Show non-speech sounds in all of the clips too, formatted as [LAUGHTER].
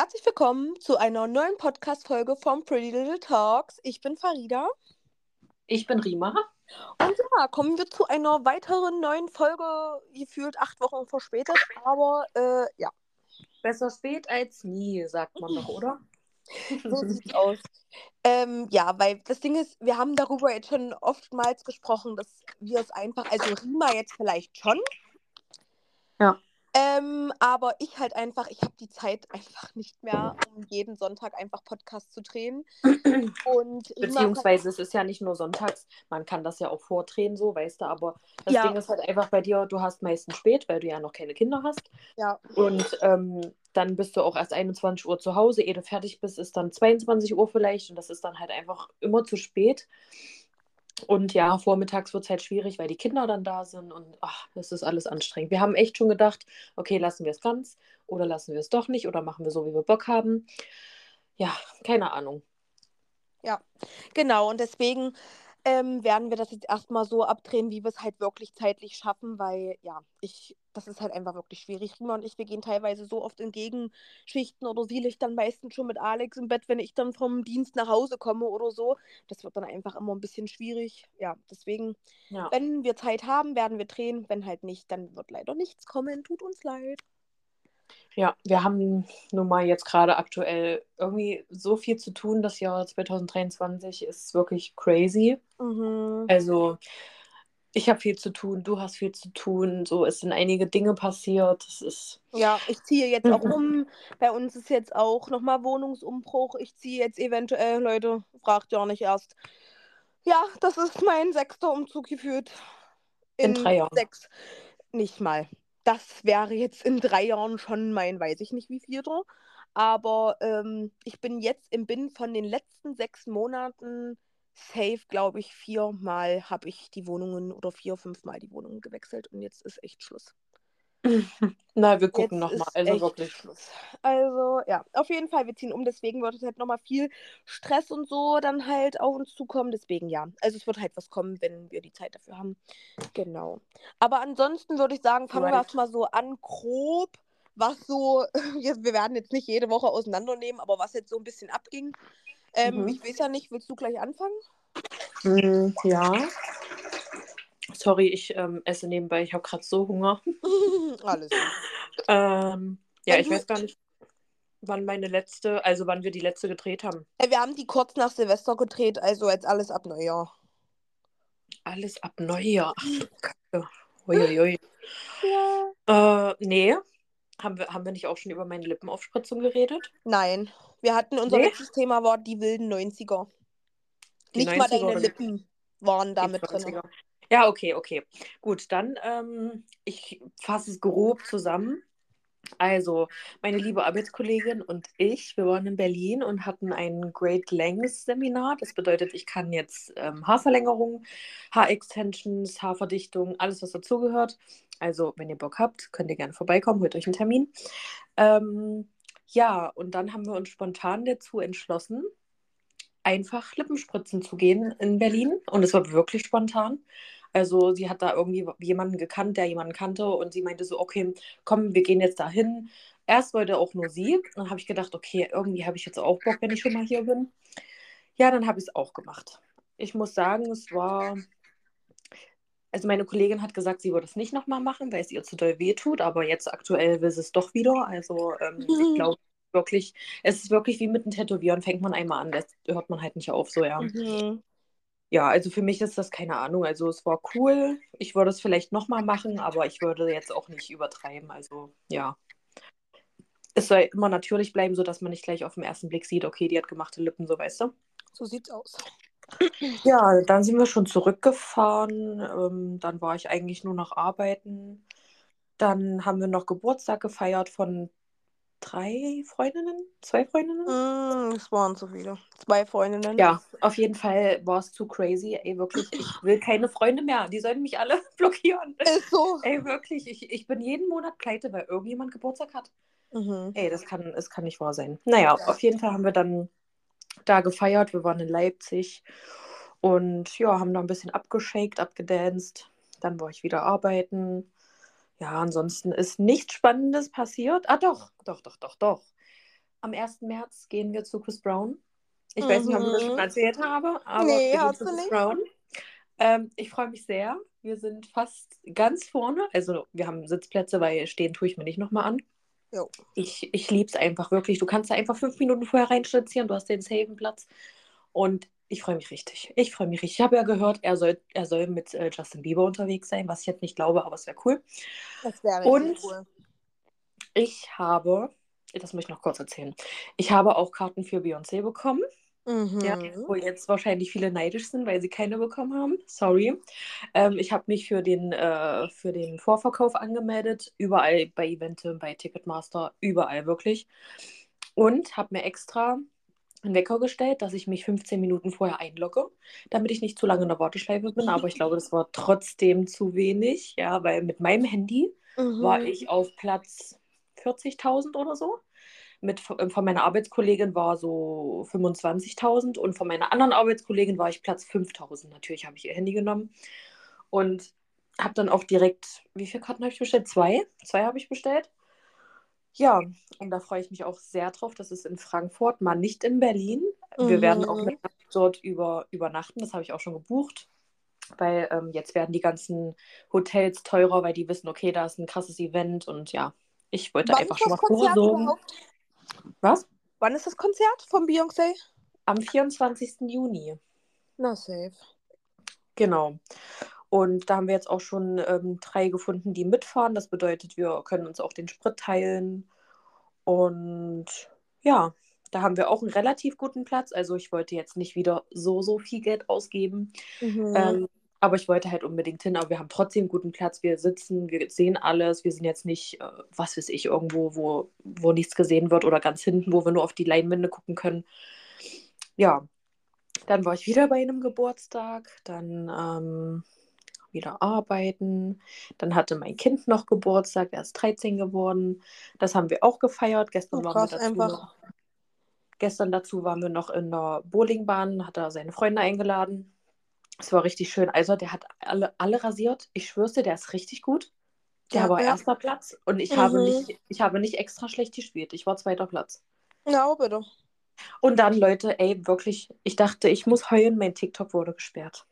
Herzlich willkommen zu einer neuen Podcast-Folge von Pretty Little Talks. Ich bin Farida. Ich bin Rima. Und ja, kommen wir zu einer weiteren neuen Folge, gefühlt acht Wochen verspätet, aber äh, ja. Besser spät als nie, sagt man doch, oder? So sieht's aus. Ähm, ja, weil das Ding ist, wir haben darüber jetzt schon oftmals gesprochen, dass wir es einfach, also Rima jetzt vielleicht schon. Ja. Ähm, aber ich halt einfach, ich habe die Zeit einfach nicht mehr, um jeden Sonntag einfach Podcast zu drehen. Und [CLEARS THROAT] Beziehungsweise es ist ja nicht nur sonntags, man kann das ja auch vordrehen, so, weißt du, aber das Ja. Ding ist halt einfach bei dir, du hast meistens spät, weil du ja noch keine Kinder hast. ja, Und ähm, dann bist du auch erst 21 Uhr zu Hause, ehe du fertig bist, ist dann 22 Uhr vielleicht und das ist dann halt einfach immer zu spät. Und ja, vormittags wird es halt schwierig, weil die Kinder dann da sind und ach, das ist alles anstrengend. Wir haben echt schon gedacht, okay, lassen wir es ganz oder lassen wir es doch nicht oder machen wir so, wie wir Bock haben. Ja, keine Ahnung. ja, genau. Und deswegen ähm, werden wir das jetzt erstmal so abdrehen, wie wir es halt wirklich zeitlich schaffen, weil ja, ich, das ist halt einfach wirklich schwierig. Rima und ich, wir gehen teilweise so oft in Gegenschichten oder sie liegt dann meistens schon mit Alex im Bett, wenn ich dann vom Dienst nach Hause komme oder so. Das wird dann einfach immer ein bisschen schwierig. Ja, deswegen, Ja. wenn wir Zeit haben, werden wir drehen. Wenn halt nicht, dann wird leider nichts kommen. Tut uns leid. Ja, wir haben nun mal jetzt gerade aktuell irgendwie so viel zu tun. Das Jahr 2023 ist wirklich crazy. Mhm. Also, ich habe viel zu tun, du hast viel zu tun. So, es sind einige Dinge passiert. Es ist. Ja, ich ziehe jetzt auch Mhm. um. Bei uns ist jetzt auch nochmal Wohnungsumbruch. Ich ziehe jetzt eventuell, Leute, fragt ja nicht erst. Ja, das ist mein sechster Umzug geführt. In drei Jahren. Sechs. Nicht mal. Das wäre jetzt in drei Jahren schon mein, weiß ich nicht wie vierter. Aber ähm, ich bin jetzt im Binnen von den letzten sechs Monaten safe, glaube ich, viermal habe ich die Wohnungen oder vier, fünfmal die Wohnungen gewechselt und jetzt ist echt Schluss. [LAUGHS] Na, wir gucken nochmal. Also wirklich. Schluss. Also, ja, auf jeden Fall, wir ziehen um, deswegen wird es halt nochmal viel Stress und so dann halt auf uns zukommen. Deswegen ja. Also es wird halt was kommen, wenn wir die Zeit dafür haben. Genau. Aber ansonsten würde ich sagen, fangen wir Right. erstmal so an, grob, was so, [LAUGHS] jetzt, wir werden jetzt nicht jede Woche auseinandernehmen, aber was jetzt so ein bisschen abging. Ähm, Mhm. Ich weiß ja nicht, willst du gleich anfangen? Mm, ja. Sorry, ich ähm, esse nebenbei. Ich habe gerade so Hunger. [LAUGHS] Alles gut. [LAUGHS] Ähm, ja, Wenn ich du- weiß gar nicht, wann meine letzte, also wann wir die letzte gedreht haben. Wir haben die kurz nach Silvester gedreht, also jetzt alles ab Neujahr. Alles ab Neujahr. Ach du [LAUGHS] Kacke. Uiuiui. Ja. Äh, nee. Haben wir, haben wir nicht auch schon über meine Lippenaufspritzung geredet? Nein, wir hatten unser Nee? letztes Thema war die wilden 90er. Die Nicht mal 90er deine oder die- Lippen waren da Die mit drin. 20er. Ja, okay, okay. Gut, dann, ähm, ich fasse es grob zusammen. Also, meine liebe Arbeitskollegin und ich, wir waren in Berlin und hatten ein Great Lengths Seminar. Das bedeutet, ich kann jetzt ähm, Haarverlängerung, Haarextensions, Haarverdichtung, alles, was dazugehört. Also, wenn ihr Bock habt, könnt ihr gerne vorbeikommen, holt euch einen Termin. Ähm, ja, und dann haben wir uns spontan dazu entschlossen, einfach Lippenspritzen zu gehen in Berlin. Und es war wirklich spontan. Also sie hat da irgendwie jemanden gekannt, der jemanden kannte und sie meinte so, okay, komm, wir gehen jetzt dahin. Erst wollte auch nur sie. Dann habe ich gedacht, okay, irgendwie habe ich jetzt auch Bock, wenn ich schon mal hier bin. Ja, dann habe ich es auch gemacht. Ich muss sagen, es war. Also meine Kollegin hat gesagt, sie würde es nicht nochmal machen, weil es ihr zu doll wehtut, aber jetzt aktuell will sie es doch wieder. Also ähm, ich [LAUGHS] glaube wirklich, es ist wirklich wie mit dem Tätowieren, fängt man einmal an, das hört man halt nicht auf, so ja. Mhm. Ja, also für mich ist das keine Ahnung. Also es war cool. Ich würde es vielleicht nochmal machen, aber ich würde jetzt auch nicht übertreiben. Also ja. Es soll immer natürlich bleiben, sodass man nicht gleich auf den ersten Blick sieht, okay, die hat gemachte Lippen, so weißt du. So sieht's aus. Ja, dann sind wir schon zurückgefahren. Ähm, dann war ich eigentlich nur noch arbeiten. Dann haben wir noch Geburtstag gefeiert von drei Freundinnen, zwei Freundinnen. Mm, Es waren zu viele. Zwei Freundinnen. Ja, auf jeden Fall war es zu crazy. Ey, wirklich, ich will keine Freunde mehr. Die sollen mich alle [LAUGHS] blockieren. Ist so. Ey, wirklich, ich, ich bin jeden Monat pleite, weil irgendjemand Geburtstag hat. Mhm. Ey, das kann, das kann nicht wahr sein. Naja, Ja. auf jeden Fall haben wir dann da gefeiert. Wir waren in Leipzig und ja, haben da ein bisschen abgeschakt, abgedanced. Dann war ich wieder arbeiten. Ja, ansonsten ist nichts Spannendes passiert. Ah, doch, doch, doch, doch, doch. am 1. März gehen wir zu Chris Brown. Ich mhm. weiß nicht, ob ich das schon Mhm. erzählt habe, aber Nee, wir gehen zu Chris. Brown. Ähm, ich freue mich sehr. Wir sind fast ganz vorne. Also wir haben Sitzplätze, weil stehen tue ich mir nicht nochmal an. Jo. Ich, ich liebe es einfach wirklich. Du kannst da einfach fünf Minuten vorher reinstolzieren, du hast den safen Platz. Und ich freue mich richtig. Ich freue mich richtig. Ich habe ja gehört, er soll, er soll mit äh, Justin Bieber unterwegs sein, was ich jetzt nicht glaube, aber es wäre cool. Das wäre Und- cool. Ich habe, das muss ich noch kurz erzählen, ich habe auch Karten für Beyoncé bekommen. Mhm. Ja, wo jetzt wahrscheinlich viele neidisch sind, weil sie keine bekommen haben. Sorry. Ähm, ich habe mich für den, äh, für den Vorverkauf angemeldet. Überall bei Eventim, bei Ticketmaster, überall wirklich. Und habe mir extra einen Wecker gestellt, dass ich mich 15 Minuten vorher einlogge, damit ich nicht zu lange in der Warteschleife bin. Aber ich glaube, das war trotzdem zu wenig, ja, weil mit meinem Handy Mhm. war ich auf Platz 40.000 oder so. Mit, äh, von meiner Arbeitskollegin war so 25.000 und von meiner anderen Arbeitskollegin war ich Platz 5.000. Natürlich habe ich ihr Handy genommen und habe dann auch direkt, wie viele Karten habe ich bestellt? Zwei. Zwei habe ich bestellt. Ja, und da freue ich mich auch sehr drauf. Das ist in Frankfurt, mal nicht in Berlin. Wir werden auch Mhm. dort über, übernachten. Das habe ich auch schon gebucht. Weil ähm, jetzt werden die ganzen Hotels teurer, weil die wissen, okay, da ist ein krasses Event und ja, ich wollte Wann einfach schon mal vorsorgen. Was? Wann ist das Konzert von Beyoncé? Am 24. Juni. Na, safe. Genau. Und da haben wir jetzt auch schon ähm, drei gefunden, die mitfahren. Das bedeutet, wir können uns auch den Sprit teilen. Und ja, da haben wir auch einen relativ guten Platz. Also ich wollte jetzt nicht wieder so, so viel Geld ausgeben. Mhm. Ähm, aber ich wollte halt unbedingt hin. Aber wir haben trotzdem einen guten Platz. Wir sitzen, wir sehen alles. Wir sind jetzt nicht, äh, was weiß ich, irgendwo, wo, wo nichts gesehen wird oder ganz hinten, wo wir nur auf die Leinwände gucken können. Ja, dann war ich wieder bei einem Geburtstag. Dann ähm, wieder arbeiten. Dann hatte mein Kind noch Geburtstag. Er ist 13 geworden. Das haben wir auch gefeiert. Gestern Oh, waren wir dazu noch, Gestern dazu waren wir noch in der Bowlingbahn, hat er seine Freunde eingeladen. Es war richtig schön. Also, der hat alle, alle rasiert. Ich schwör's dir, der ist richtig gut. Der Ja, war ja. erster Platz und ich, habe Mhm. nicht, ich habe nicht extra schlecht gespielt. Ich war zweiter Platz. Ja, bitte. Und dann, Leute, ey, wirklich, ich dachte, ich muss heulen, mein TikTok wurde gesperrt.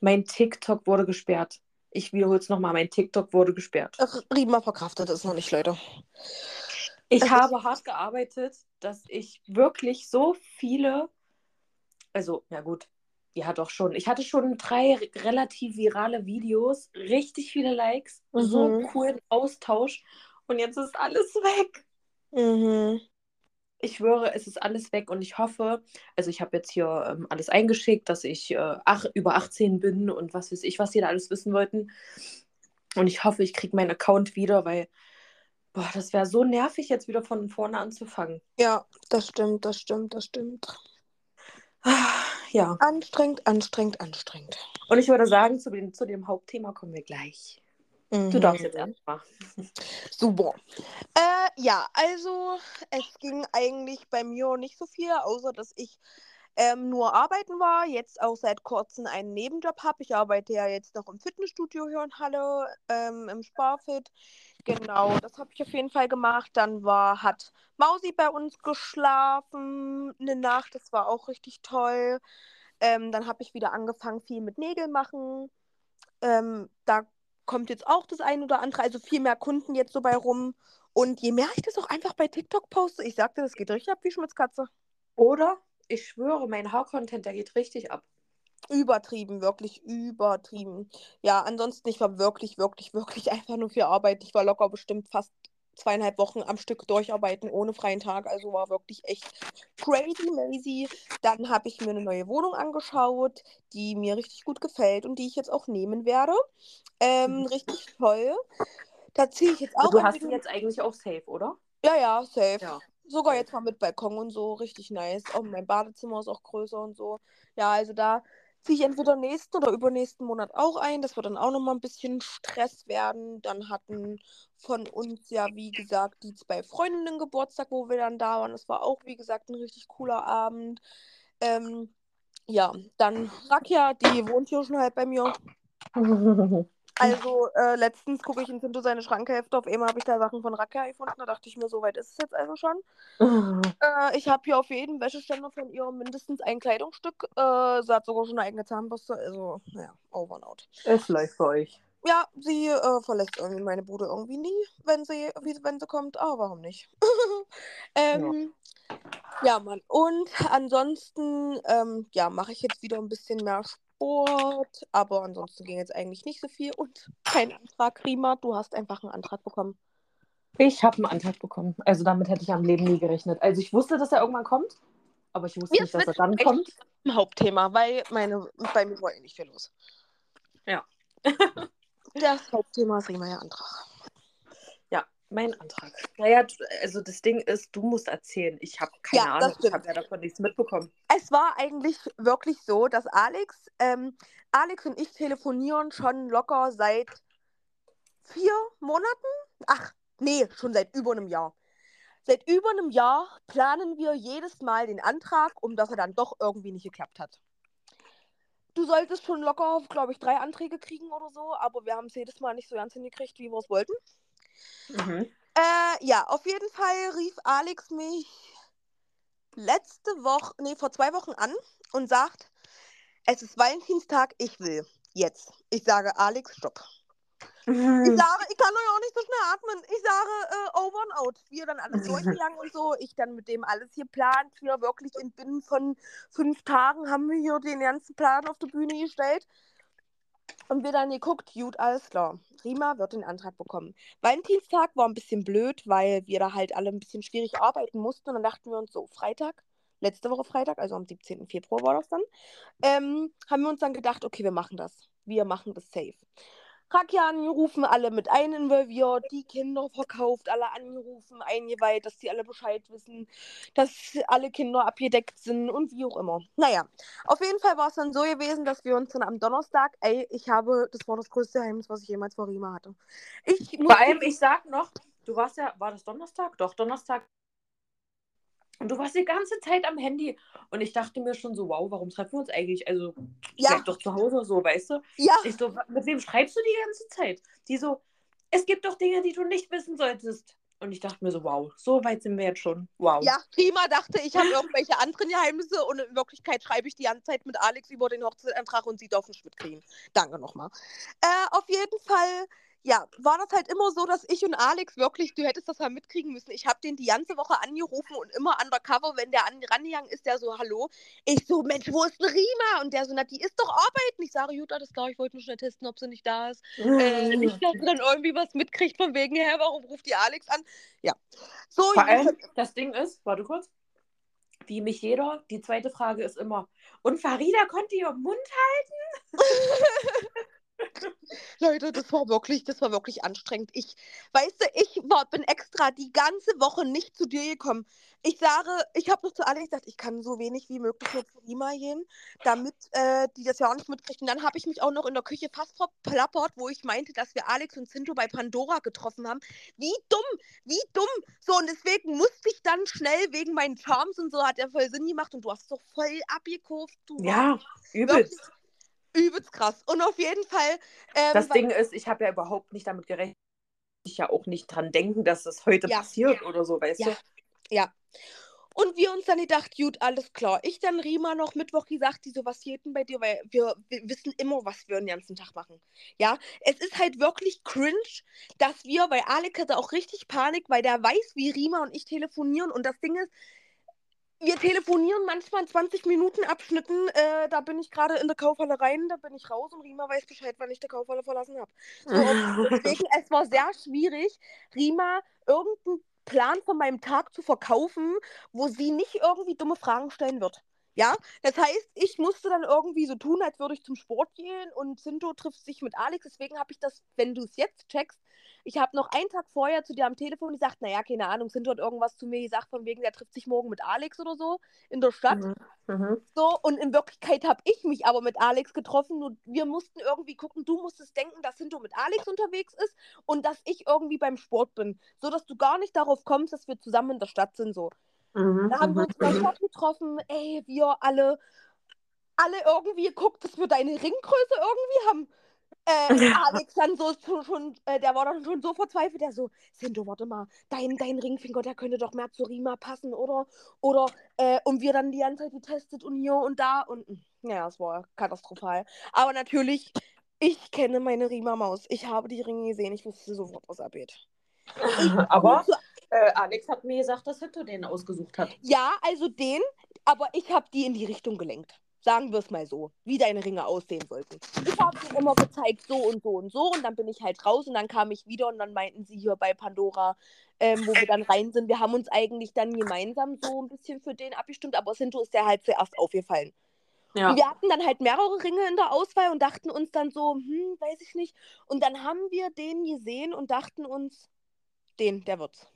Mein TikTok wurde gesperrt. Ich wiederhole es nochmal, mein TikTok wurde gesperrt. Riemer verkraftet es noch nicht, Leute. Ich Es habe hart gearbeitet, dass ich wirklich so viele, also, ja gut, ja doch schon. Ich hatte schon drei re- relativ virale Videos, richtig viele Likes, so Mhm. coolen Austausch und jetzt ist alles weg. Mhm. Ich schwöre, es ist alles weg und ich hoffe, also ich habe jetzt hier ähm, alles eingeschickt, dass ich äh, ach, über 18 bin und was weiß ich, was die da alles wissen wollten. Und ich hoffe, ich kriege meinen Account wieder, weil, boah, das wäre so nervig, jetzt wieder von vorne anzufangen. Ja, das stimmt, das stimmt, das stimmt. Ah, Ja, Anstrengend, anstrengend, anstrengend. und ich würde sagen, zu dem, zu dem Hauptthema kommen wir gleich. Du Mhm. darfst jetzt erstmal. [LAUGHS] Super. Äh, ja, also es ging eigentlich bei mir nicht so viel, außer dass ich ähm, nur arbeiten war, jetzt auch seit kurzem einen Nebenjob habe. Ich arbeite ja jetzt noch im Fitnessstudio hier in Halle, ähm, im Sparfit. Genau, das habe ich auf jeden Fall gemacht. Dann war, hat Mausi bei uns geschlafen eine Nacht, das war auch richtig toll. Ähm, dann habe ich wieder angefangen, viel mit Nägel machen. Ähm, da kommt jetzt auch das ein oder andere, also viel mehr Kunden jetzt so bei rum. Und je mehr ich das auch einfach bei TikTok poste, ich sagte, das geht richtig ab wie Schmitzkatze. Oder, ich schwöre, mein Haarcontent, der geht richtig ab. Übertrieben, wirklich übertrieben. Ja, ansonsten, ich war wirklich, wirklich, wirklich [LAUGHS] einfach nur für Arbeit. Ich war locker bestimmt fast zweieinhalb Wochen am Stück durcharbeiten ohne freien Tag. Also war wirklich echt crazy, lazy. Dann habe ich mir eine neue Wohnung angeschaut, die mir richtig gut gefällt und die ich jetzt auch nehmen werde. Ähm, richtig toll. Da ziehe ich jetzt auch. Du hast ihn jetzt eigentlich auch safe, oder? Ja, ja, safe. Ja. Sogar jetzt mal mit Balkon und so, richtig nice. Auch mein Badezimmer ist auch größer und so. Ja, also da ziehe ich entweder nächsten oder übernächsten Monat auch ein. Das wird dann auch nochmal ein bisschen Stress werden. Dann hatten von uns ja, wie gesagt, die zwei Freundinnen Geburtstag, wo wir dann da waren. Das war auch, wie gesagt, ein richtig cooler Abend. Ähm, ja, dann Rakia, die wohnt hier schon halt bei mir. [LAUGHS] Also äh, letztens gucke ich in Sinto seine Schrankhälfte. Auf einmal habe ich da Sachen von Raka gefunden. Da dachte ich mir, so weit ist es jetzt also schon. [LAUGHS] Äh, ich habe hier auf jedem Wäscheständer von ihr mindestens ein Kleidungsstück. Äh, sie hat sogar schon eine eigene Zahnbürste. Also, ja, over and out. Es läuft für euch. Ja, sie äh, verlässt irgendwie meine Bude irgendwie nie, wenn sie, wie, wenn sie kommt. Aber warum nicht? [LAUGHS] ähm, ja. ja, Mann. Und ansonsten, ähm, ja, mache ich jetzt wieder ein bisschen mehr Sport. Aber ansonsten ging jetzt eigentlich nicht so viel. Und kein Antrag, Rima. Du hast einfach einen Antrag bekommen. Ich habe einen Antrag bekommen. Also damit hätte ich am Leben nie gerechnet. Also ich wusste, dass er irgendwann kommt. Aber ich wusste Mir nicht, dass er dann kommt. Ein Hauptthema, weil meine, bei mir war eh nicht viel los. Ja. Das Hauptthema ist Rima ja Antrag. Mein Antrag. Naja, also das Ding ist, du musst erzählen. Ich habe keine Ja, Ahnung. Ich habe ja davon nichts mitbekommen. Es war eigentlich wirklich so, dass Alex, ähm, Alex und ich telefonieren schon locker seit vier Monaten. Ach, nee, schon seit über einem Jahr. Seit über einem Jahr planen wir jedes Mal den Antrag, um dass er dann doch irgendwie nicht geklappt hat. Du solltest schon locker, glaube ich, drei Anträge kriegen oder so, aber wir haben es jedes Mal nicht so ganz hingekriegt, wie wir es wollten. Mhm. Äh, ja, auf jeden Fall rief Alex mich letzte Woche, nee, vor zwei Wochen an und sagt, es ist Valentinstag, ich will. Jetzt. Ich sage, Alex, stopp. Ich Mhm. [LAUGHS] sage, ich kann doch auch nicht so schnell atmen. Ich sage, äh, over and out. Wir dann alles durchgegangen und so. Ich dann mit dem alles hier plant. Wir wirklich in binnen von fünf Tagen haben wir hier den ganzen Plan auf die Bühne gestellt. Und wir dann geguckt, gut, alles klar. Rima wird den Antrag bekommen. Valentinstag war ein bisschen blöd, weil wir da halt alle ein bisschen schwierig arbeiten mussten. Und dann dachten wir uns so, Freitag, letzte Woche Freitag, also am 17. Februar war das dann, ähm, haben wir uns dann gedacht, okay, wir machen das. Wir machen das safe. Rakia angerufen, alle mit ein involviert, die Kinder verkauft, alle angerufen, eingeweiht, dass die alle Bescheid wissen, dass alle Kinder abgedeckt sind und wie auch immer. Naja, auf jeden Fall war es dann so gewesen, dass wir uns dann am Donnerstag, ey, ich habe, das war das größte Geheimnis, was ich jemals vor Rima hatte. Ich Vor allem, ich sag noch, du warst ja, war das Donnerstag? Doch, Donnerstag. Und du warst die ganze Zeit am Handy. Und ich dachte mir schon so, wow, warum treffen wir uns eigentlich? Also, Ja. bleib doch zu Hause so, weißt du? ja, Ich so, mit wem schreibst du die ganze Zeit? Die so, es gibt doch Dinge, die du nicht wissen solltest. Und ich dachte mir so, wow, so weit sind wir jetzt schon. Wow. ja, Rima dachte, ich habe irgendwelche anderen Geheimnisse und in Wirklichkeit schreibe ich die ganze Zeit mit Alex über den Hochzeitsantrag und sie darf nicht mitkriegen. Danke nochmal. Äh, auf jeden Fall, ja, war das halt immer so, dass ich und Alex wirklich, du hättest das mal mitkriegen müssen. Ich habe den die ganze Woche angerufen und immer undercover, wenn der an, rangegangen ist, der so, hallo. Ich so, Mensch, wo ist denn Rima? Und der so, na, die ist doch arbeiten. Ich sage, Jutta, das klar, ich wollte nur schnell testen, ob sie nicht da ist. Äh, nicht, dass [LAUGHS] sie dann irgendwie was mitkriegt von wegen, hä, warum ruft die Alex an? Ja. So, Vor allem, das Ding ist, warte kurz, wie mich jeder, die zweite Frage ist immer, und Farida konnte ihren Mund [LAUGHS] Leute, das war wirklich, das war wirklich anstrengend. Ich, weißt du, ich war, bin extra die ganze Woche nicht zu dir gekommen. Ich sage, ich habe noch zu Alex gesagt, ich kann so wenig wie möglich nur zu Rima gehen, damit äh, die das ja auch nicht mitkriegt. Und dann habe ich mich auch noch in der Küche fast verplappert, wo ich meinte, dass wir Alex und Zinto bei Pandora getroffen haben. Wie dumm, wie dumm. So, und deswegen musste ich dann schnell wegen meinen Charms und so, hat er voll Sinn gemacht. Und du hast doch voll abgekauft. Du Ja, übelst. wirklich übelst krass. Und auf jeden Fall. Ähm, Das Ding ist, ich habe ja überhaupt nicht damit gerechnet. Ich ja auch nicht dran denken, dass das heute Ja. passiert oder so, weißt Ja. Ja. Und wir uns dann gedacht, gut, alles klar. Ich dann Rima noch Mittwoch gesagt, die so, was geht denn bei dir? Weil wir, wir wissen immer, was wir den ganzen Tag machen. Ja, es ist halt wirklich cringe, dass wir, weil Alec hatte auch richtig Panik, weil der weiß, wie Rima und ich telefonieren. Und das Ding ist, wir telefonieren manchmal in 20 Minuten Abschnitten. Äh, da bin ich gerade in der Kaufhalle rein, da bin ich raus und Rima weiß Bescheid, wann ich die Kaufhalle verlassen habe. So, [LAUGHS] deswegen, es war sehr schwierig, Rima irgendeinen Plan von meinem Tag zu verkaufen, wo sie nicht irgendwie dumme Fragen stellen wird. Ja, das heißt, ich musste dann irgendwie so tun, als würde ich zum Sport gehen und Sinto trifft sich mit Alex. Deswegen habe ich das, wenn du es jetzt checkst, ich habe noch einen Tag vorher zu dir am Telefon gesagt, naja, keine Ahnung, Sinto hat irgendwas zu mir gesagt, von wegen, der trifft sich morgen mit Alex oder so in der Stadt. Mhm. Mhm. So, und in Wirklichkeit habe ich mich aber mit Alex getroffen und wir mussten irgendwie gucken, du musstest denken, dass Hinto mit Alex unterwegs ist und dass ich irgendwie beim Sport bin. So dass du gar nicht darauf kommst, dass wir zusammen in der Stadt sind. So. Mhm. Da haben wir uns in der Mhm. Stadt getroffen, ey, wir alle, alle irgendwie geguckt, dass wir deine Ringgröße irgendwie haben. äh, [LAUGHS] Alex dann so schon, schon äh, der war dann schon so verzweifelt, der so, Sendo, warte mal, dein, dein Ringfinger, der könnte doch mehr zu Rima passen, oder? Oder, äh, und wir dann die ganze Zeit getestet und hier und da und, naja, es war katastrophal. Aber natürlich, ich kenne meine Rima-Maus. Ich habe die Ringe gesehen, ich wusste sofort, was abgeht. [LAUGHS] aber äh, Alex hat mir gesagt, dass Hector den ausgesucht hat. Ja, also den, aber ich habe die in die Richtung gelenkt. Sagen wir es mal so, wie deine Ringe aussehen sollten. Ich habe ihnen immer gezeigt, so und so und so. Und dann bin ich halt raus und dann kam ich wieder und dann meinten sie hier bei Pandora, ähm, wo wir dann rein sind, wir haben uns eigentlich dann gemeinsam so ein bisschen für den abgestimmt, aber Sinto ist der halt zuerst aufgefallen. Ja. Und wir hatten dann halt mehrere Ringe in der Auswahl und dachten uns dann so, hm, weiß ich nicht. Und dann haben wir den gesehen und dachten uns, den, der wird's.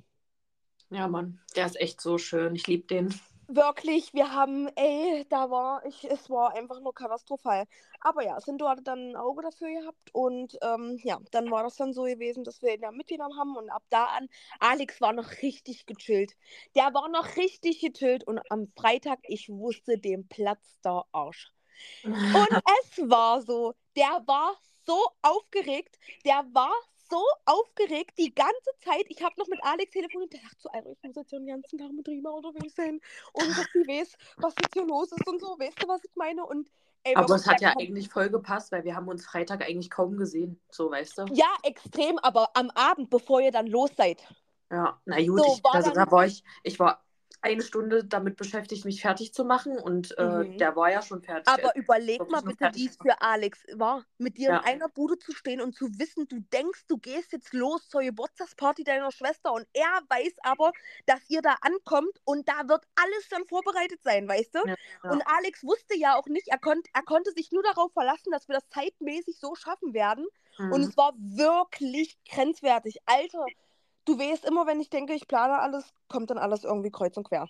Ja, Mann, der ist echt so schön. Ich liebe den. Wirklich, wir haben, ey, da war ich, es war einfach nur katastrophal. Aber ja, Sinto hatte dann ein Auge dafür gehabt und ähm, ja, dann war das dann so gewesen, dass wir ihn ja mitgenommen haben und ab da an, Alex war noch richtig gechillt. Der war noch richtig gechillt und am Freitag, ich wusste, dem Platz der Arsch. [LAUGHS] Und es war so, der war so aufgeregt, der war so aufgeregt die ganze Zeit. Ich habe noch mit Alex telefoniert. Der dachte so, Alter, ich muss jetzt den ganzen Tag mit Rima unterwegs sein. Und dass sie weiß, was jetzt hier los ist und so. Weißt du, was ich meine? Und Ey, aber es hat ja eigentlich voll gepasst, weil wir haben uns Freitag eigentlich kaum gesehen, so weißt du. Ja, extrem, aber am Abend, bevor ihr dann los seid. Ja, na gut, so, ich, also da war ich, ich war eine Stunde damit beschäftigt, mich fertig zu machen und äh, mhm. der war ja schon fertig. Aber überleg mal bitte, wie es für Alex war, mit dir ja. in einer Bude zu stehen und zu wissen, du denkst, du gehst jetzt los zur Geburtstagsparty deiner Schwester und er weiß aber, dass ihr da ankommt und da wird alles dann vorbereitet sein, weißt du? Ja, ja. Und Alex wusste ja auch nicht, er, konnt, er konnte sich nur darauf verlassen, dass wir das zeitmäßig so schaffen werden. Mhm. Und es war wirklich grenzwertig. Alter, du weißt immer, wenn ich denke, ich plane alles, kommt dann alles irgendwie kreuz und quer.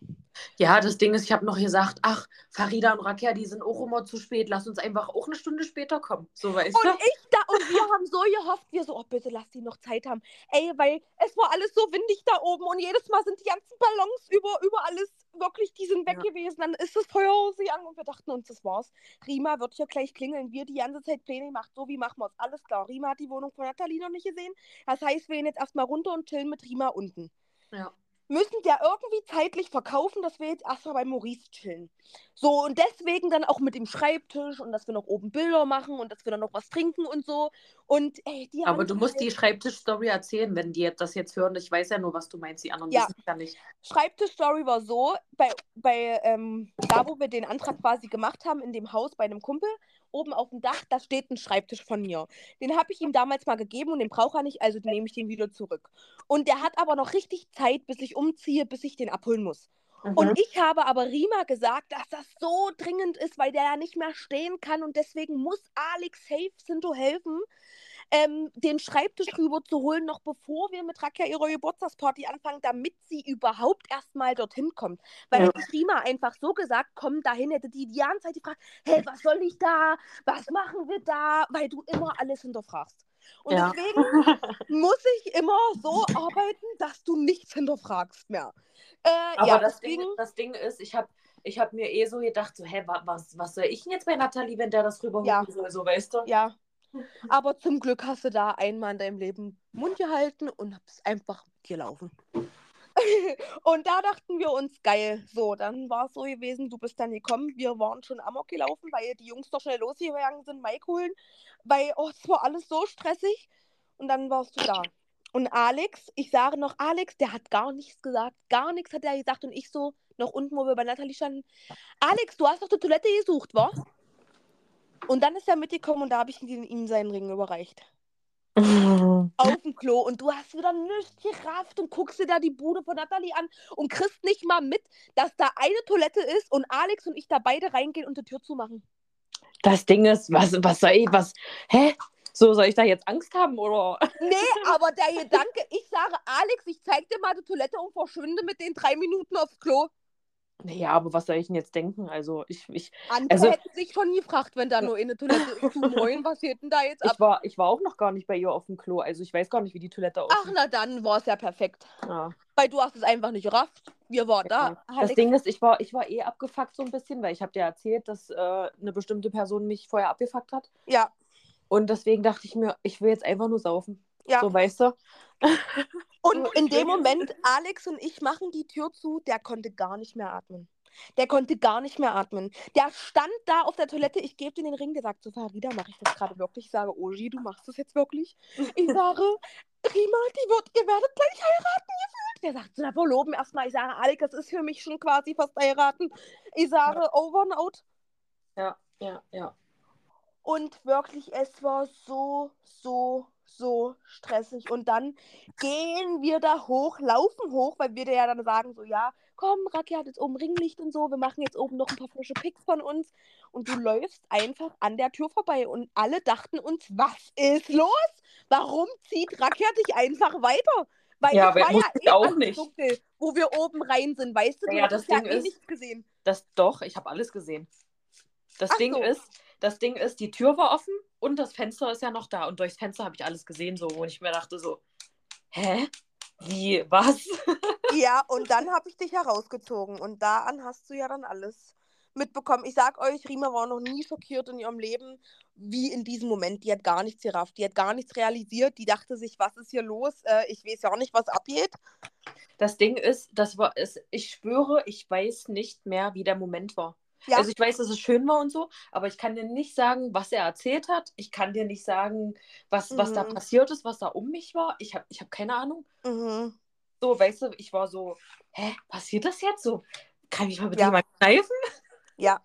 Ja, das Ding ist, ich habe noch gesagt, ach, Farida und Rakia, die sind auch immer zu spät. Lass uns einfach auch eine Stunde später kommen. So weißt und du. Ich da, und wir haben so gehofft, wir so, oh bitte lass die noch Zeit haben. Ey, weil es war alles so windig da oben und jedes Mal sind die ganzen Ballons über, über alles wirklich, die sind weg ja. gewesen. Dann ist das Feuerhaus an und wir dachten uns, das war's. Rima wird hier gleich klingeln. Wir die ganze Zeit Pläne gemacht. So, wie machen wir es? Alles klar. Rima hat die Wohnung von Nathalie noch nicht gesehen. Das heißt, wir gehen jetzt erstmal runter und chillen mit Rima unten. Ja müssen ja irgendwie zeitlich verkaufen, dass wir jetzt erstmal bei Maurice chillen. So, und deswegen dann auch mit dem Schreibtisch und dass wir noch oben Bilder machen und dass wir dann noch was trinken und so. Und ey, Aber du musst die Schreibtisch-Story erzählen, wenn die das jetzt hören. Ich weiß ja nur, was du meinst, die anderen ja. wissen ja nicht. Schreibtisch-Story war so, bei, bei ähm, da, wo wir den Antrag quasi gemacht haben, in dem Haus bei einem Kumpel, oben auf dem Dach, da steht ein Schreibtisch von mir. Den habe ich ihm damals mal gegeben und den braucht er nicht, also nehme ich den wieder zurück. Und der hat aber noch richtig Zeit, bis ich umziehe, bis ich den abholen muss. Mhm. Und ich habe aber Rima gesagt, dass das so dringend ist, weil der ja nicht mehr stehen kann und deswegen muss Alex Safe Sinto helfen, ähm, den Schreibtisch rüber zu holen, noch bevor wir mit Rakia ihre Geburtstagsparty anfangen, damit sie überhaupt erstmal dorthin kommt. Weil ja. hätte Rima einfach so gesagt, komm dahin, hätte die die ganze Zeit gefragt, hey, was soll ich da? Was machen wir da? Weil du immer alles hinterfragst. Und ja. deswegen [LAUGHS] muss ich immer so arbeiten, dass du nichts hinterfragst mehr. Äh, Aber ja, das, deswegen... Ding, das Ding ist, ich habe ich hab mir eh so gedacht, so, hä, was, was soll ich denn jetzt bei Nathalie, wenn der das rüberholen ja. soll, so, weißt du? Ja. [LAUGHS] Aber zum Glück hast du da einmal in deinem Leben Mund gehalten und hab's einfach mit dir laufen. [LAUGHS] und da dachten wir uns, geil, so, dann war es so gewesen, du bist dann gekommen, wir waren schon amok gelaufen, weil die Jungs doch schnell losgegangen sind, Mike holen, weil, oh, es war alles so stressig und dann warst du da. Und Alex, ich sage noch, Alex, der hat gar nichts gesagt. Gar nichts hat er gesagt. Und ich so, noch unten, wo wir bei Nathalie standen. Alex, du hast doch die Toilette gesucht, wa? Und dann ist er mitgekommen und da habe ich ihm seinen Ring überreicht. Auf [LAUGHS] dem Klo. Und du hast wieder nichts gerafft und guckst dir da die Bude von Nathalie an und kriegst nicht mal mit, dass da eine Toilette ist und Alex und ich da beide reingehen und die Tür zumachen. Das Ding ist, was, was soll ich, was, hä? So, soll ich da jetzt Angst haben, oder? Nee, [LAUGHS] aber der Gedanke, ich sage, Alex, ich zeig dir mal die Toilette und verschwinde mit den drei Minuten aufs Klo. Naja, aber was soll ich denn jetzt denken? Also, ich. ich Andere also, hätten sich schon gefragt, wenn da nur eine Toilette [LAUGHS] ist. Moin, was denn da jetzt ab? Ich war, ich war auch noch gar nicht bei ihr auf dem Klo. Also, ich weiß gar nicht, wie die Toilette aussieht. Ach, na dann war es ja perfekt. Ja. Weil du hast es einfach nicht gerafft. Wir waren ja. da. Das Ding ist, ich war, ich war eh abgefuckt so ein bisschen, weil ich habe dir erzählt, dass äh, eine bestimmte Person mich vorher abgefuckt hat. Ja. Und deswegen dachte ich mir, ich will jetzt einfach nur saufen. Ja. So, weißt du? [LAUGHS] Und in dem Moment, [LAUGHS] Alex und ich machen die Tür zu, der konnte gar nicht mehr atmen. Der konnte gar nicht mehr atmen. Der stand da auf der Toilette, ich gebe dir den Ring, der sagt so, Farida, mache ich das gerade wirklich? Ich sage, Oji, du machst das jetzt wirklich? Ich [LAUGHS] sage, Rima, die wird, ihr werdet gleich heiraten, gefühlt. Der sagt, so, na, verloben erstmal. Ich sage, Alex, das ist für mich schon quasi fast heiraten. Ich sage, over and out. Ja, ja, ja. Und wirklich, es war so, so, so stressig. Und dann gehen wir da hoch, laufen hoch, weil wir dir ja dann sagen, so, ja, komm, Raki hat jetzt oben Ringlicht und so, wir machen jetzt oben noch ein paar frische Pics von uns. Und du läufst einfach an der Tür vorbei. Und alle dachten uns, was ist los? Warum zieht Rakia dich einfach weiter? Weil Ja, war wusste ich auch nicht. dunkel, wo wir oben rein sind, weißt du? Du Ja, hast das es ja Ding eh ist- nicht gesehen. Das doch, ich habe alles gesehen. Das Ach Ding so. ist, das Ding ist, die Tür war offen und das Fenster ist ja noch da. Und durchs Fenster habe ich alles gesehen, so, wo ich mir dachte, so, hä? Wie? Was? [LAUGHS] Ja, und dann habe ich dich herausgezogen. Und da an hast du ja dann alles mitbekommen. Ich sag euch, Rima war noch nie schockiert in ihrem Leben, wie in diesem Moment. Die hat gar nichts gerafft. Die hat gar nichts realisiert. Die dachte sich, was ist hier los? Äh, ich weiß ja auch nicht, was abgeht. Das Ding ist, das war es, ich schwöre, ich weiß nicht mehr, wie der Moment war. Ja. Also ich weiß, dass es schön war und so, aber ich kann dir nicht sagen, was er erzählt hat. Ich kann dir nicht sagen, was, was da Mhm. passiert ist, was da um mich war. Ich habe ich hab keine Ahnung. Mhm. So, weißt du, ich war so, hä, passiert das jetzt so? Kann ich mal bitte Ja. jemand greifen? Ja.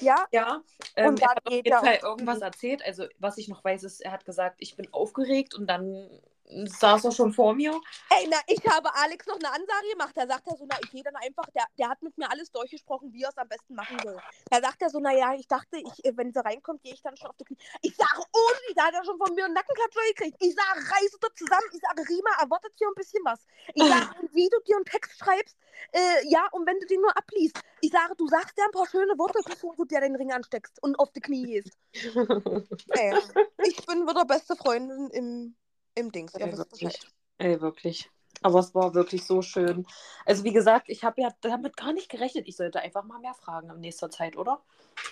Ja, [LAUGHS] Ja. Ähm, Und er dann hat auf jeden er Fall irgendwas erzählt. Also, was ich noch weiß, ist, er hat gesagt, ich bin aufgeregt und dann saß er schon vor mir. Ey, na, ich habe Alex noch eine Ansage gemacht. Da sagt er so, na, ich gehe dann einfach, der, der hat mit mir alles durchgesprochen, wie er es am besten machen soll. Da sagt er so, na ja, ich dachte, ich, äh, wenn sie reinkommt, gehe ich dann schon auf die Knie. Ich sage, oh, da hat er schon von mir einen Nackenklatscher gekriegt. Ich sage, reiße da zusammen. Ich sage, Rima, erwartet hier ein bisschen was. Ich sage, [LAUGHS] wie du dir einen Text schreibst, äh, ja, und wenn du den nur abliest. Ich sage, du sagst dir ein paar schöne Worte, bevor du dir den Ring ansteckst und auf die Knie gehst. [LAUGHS] Ey, ich bin wieder beste Freundin im, im Dings. Ey, wisst wirklich. Ey, wirklich. Aber es war wirklich so schön. Also, wie gesagt, ich habe ja damit gar nicht gerechnet. Ich sollte einfach mal mehr fragen in nächster Zeit, oder?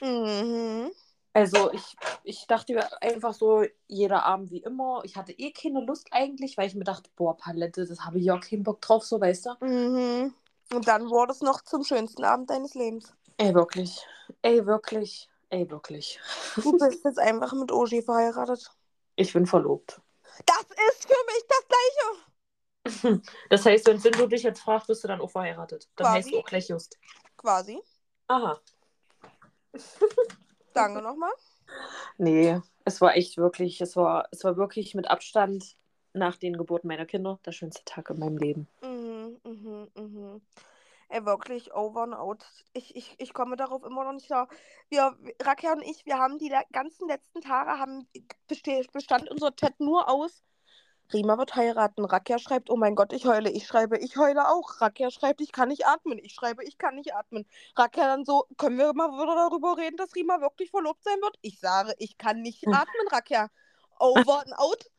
Mhm. Also, ich, ich dachte mir einfach so, jeder Abend wie immer. Ich hatte eh keine Lust eigentlich, weil ich mir dachte, boah, Palette, das habe ich ja keinen Bock drauf, so, weißt du? Mhm. Und dann wurde es noch zum schönsten Abend deines Lebens. Ey, wirklich. Ey, wirklich. Ey, wirklich. Du bist [LAUGHS] jetzt einfach mit Oji verheiratet. Ich bin verlobt. Ist für mich das Gleiche. [LAUGHS] Das heißt, wenn Sindo dich jetzt fragt, bist du dann auch verheiratet. Dann Quasi. heißt du auch gleich Just. Quasi. Aha. [LAUGHS] Danke nochmal. Nee, es war echt wirklich, es war, es war wirklich mit Abstand nach den Geburten meiner Kinder der schönste Tag in meinem Leben. Mhm, mhm, mhm. Ey, wirklich over and out. Ich, ich, ich komme darauf immer noch nicht klar. Wir, Rakia und ich, wir haben die ganzen letzten Tage, haben bestand unser Chat nur aus. Rima wird heiraten. Rakia schreibt, oh mein Gott, ich heule. Ich schreibe, ich heule auch. Rakia schreibt, ich kann nicht atmen. Ich schreibe, ich kann nicht atmen. Rakia dann so, können wir mal wieder darüber reden, dass Rima wirklich verlobt sein wird? Ich sage, ich kann nicht Hm. atmen, Rakia. Over and out.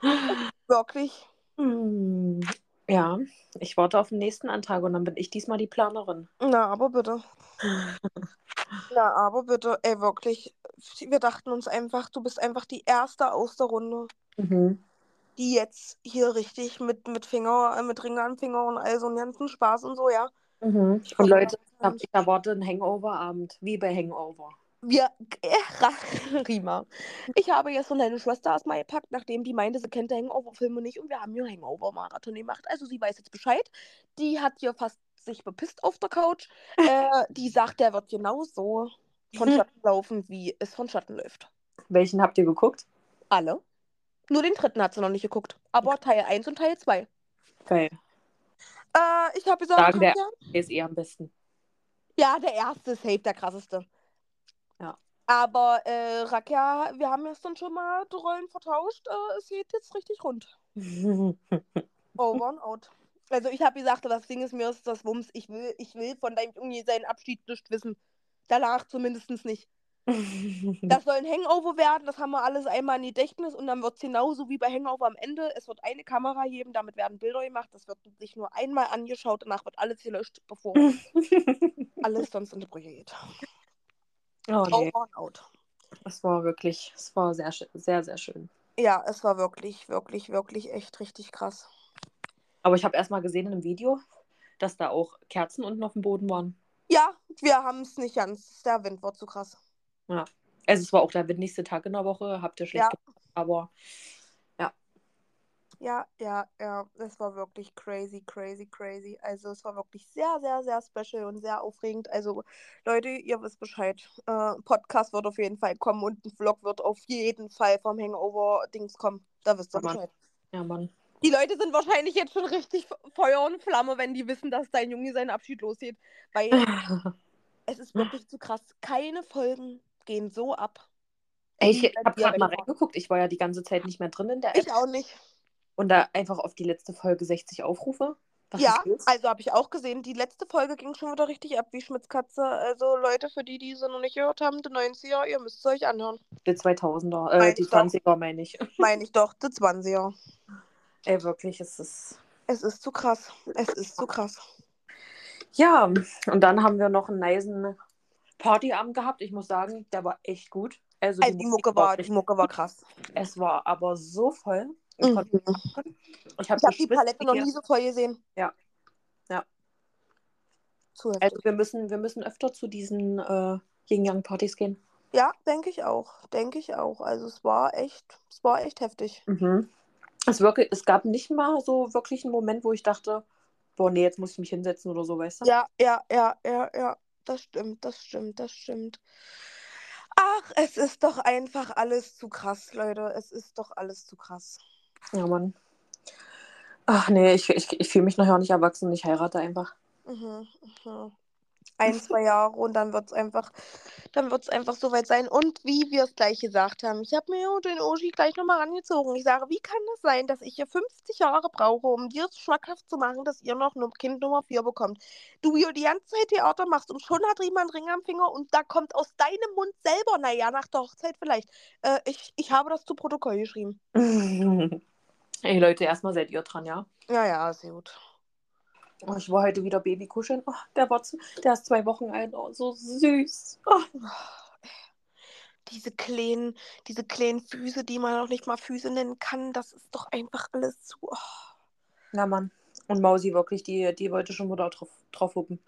[LAUGHS] Wirklich. Hm, ja, ich warte auf den nächsten Antrag und dann bin ich diesmal die Planerin. Na, aber bitte. [LAUGHS] Na, aber bitte, ey, wirklich. Wir dachten uns einfach, du bist einfach die Erste aus der Runde, Mhm. Die jetzt hier richtig mit, mit Finger, äh, mit Ring am Finger und all so einen ganzen Spaß und so, ja. Mhm. Und Leute, da ich, hab, nicht. ich erwarte einen Hangover-Abend, wie bei Hangover. Wir, äh, Rima. Ich habe jetzt von deiner Schwester erstmal gepackt, nachdem die meinte, sie kennt die Hangover-Filme nicht und wir haben hier Hangover-Marathon gemacht. Also sie weiß jetzt Bescheid. Die hat hier fast sich bepisst auf der Couch. [LAUGHS] Äh, die sagt, der wird genauso von Schatten laufen, wie es von Schatten läuft. Welchen habt ihr geguckt? Alle. Nur den dritten hat sie noch nicht geguckt. Aber Teil 1 und Teil 2. Geil. Äh, ich habe gesagt, Sagen der- Der ist eh am besten. ja, der erste ist safe, der krasseste. Ja. Aber äh, Rakia, wir haben jetzt dann schon mal die Rollen vertauscht. Äh, es geht jetzt richtig rund. [LAUGHS] Over and out. Also ich habe gesagt, das Ding ist mir ist das Wumms. Ich will, ich will von deinem Junge seinen Abschied nicht wissen. Danach zumindest nicht. Das [LAUGHS] soll ein Hangover werden, das haben wir alles einmal in Gedächtnis und dann wird es genauso wie bei Hangover am Ende. Es wird eine Kamera geben, damit werden Bilder gemacht. Das wird sich nur einmal angeschaut, danach wird alles gelöscht, bevor [LAUGHS] alles sonst in die Brüche geht. oh, nee. And out. Es war wirklich, es war sehr, sehr, sehr schön. Ja, es war wirklich, wirklich, wirklich echt richtig krass. Aber ich habe erst mal gesehen in einem Video, dass da auch Kerzen unten auf dem Boden waren. Ja, wir haben es nicht ganz. Der Wind war zu krass. Also es war auch der windigste Tag in der Woche, habt ihr schlecht Ja. gemacht, aber Ja, ja, ja. Es war wirklich crazy, crazy, crazy. Also es war wirklich sehr, sehr, sehr special und sehr aufregend. Also Leute, ihr wisst Bescheid. Äh, Podcast wird auf jeden Fall kommen und ein Vlog wird auf jeden Fall vom Hangover-Dings kommen. Da wisst ihr Ja, Mann. Bescheid. ja, Mann. Die Leute sind wahrscheinlich jetzt schon richtig Feuer und Flamme, wenn die wissen, dass dein Junge seinen Abschied losgeht. Weil [LAUGHS] es ist wirklich zu krass. Keine Folgen gehen so ab. Ey, ich habe gerade mal reingeguckt. Ich war ja die ganze Zeit nicht mehr drin in der App. Ich auch nicht. Und da einfach auf die letzte Folge 60 Aufrufe. Was ja, also habe ich auch gesehen. Die letzte Folge ging schon wieder richtig ab wie Schmitz Katze. Also Leute, für die, die sie noch nicht gehört haben, die 90er, ihr müsst es euch anhören. Die 2000er, äh, die Stopp. 20er meine ich. [LAUGHS] Meine ich doch, die 20er. Ey, wirklich, es ist. Es ist zu krass. Es ist zu krass. Ja, und dann haben wir noch einen niceen Partyabend gehabt. Ich muss sagen, der war echt gut. Also, Also die Mucke war, die Mucke war krass. Es war aber so voll. Ich, Mhm. ich habe habe die Palette noch nie so voll gesehen. Ja. Ja. Zu heftig. Also wir müssen, wir müssen öfter zu diesen äh, Yin-Yang-Partys gehen. Ja, denke ich auch. Denke ich auch. Also es war echt, es war echt heftig. Mhm. Es, wirklich, es gab nicht mal so wirklich einen Moment, wo ich dachte, boah, nee, jetzt muss ich mich hinsetzen oder so, weißt du? Ja, ja, ja, ja, ja. Das stimmt, das stimmt, das stimmt. Ach, es ist doch einfach alles zu krass, Leute. Es ist doch alles zu krass. Ja, Mann. Ach nee, ich, ich, ich fühle mich nachher nicht erwachsen. Ich heirate einfach. Mhm, mhm. Ein, zwei Jahre und dann wird es einfach, dann wird's einfach soweit sein. Und wie wir es gleich gesagt haben, ich habe mir den Oji gleich nochmal rangezogen. Ich sage, wie kann das sein, dass ich hier 50 Jahre brauche, um dir schmackhaft zu machen, dass ihr noch ein Kind Nummer 4 bekommt? Du hier die ganze Zeit Theater machst und schon hat jemand einen Ring am Finger und da kommt aus deinem Mund selber, naja, nach der Hochzeit vielleicht. Äh, ich, ich habe das zu Protokoll geschrieben. [LAUGHS] Ey Leute, erstmal seid ihr dran, ja? Ja, ja, sehr gut. Oh, ich war heute wieder Baby kuscheln. Oh, der, war zu, der ist zwei Wochen alt. Oh, so süß. Oh. Diese kleinen, diese kleinen Füße, die man noch nicht mal Füße nennen kann, das ist doch einfach alles zu. Oh. Na Mann. Und Mausi wirklich, die, die wollte schon wieder drauf, drauf huppen.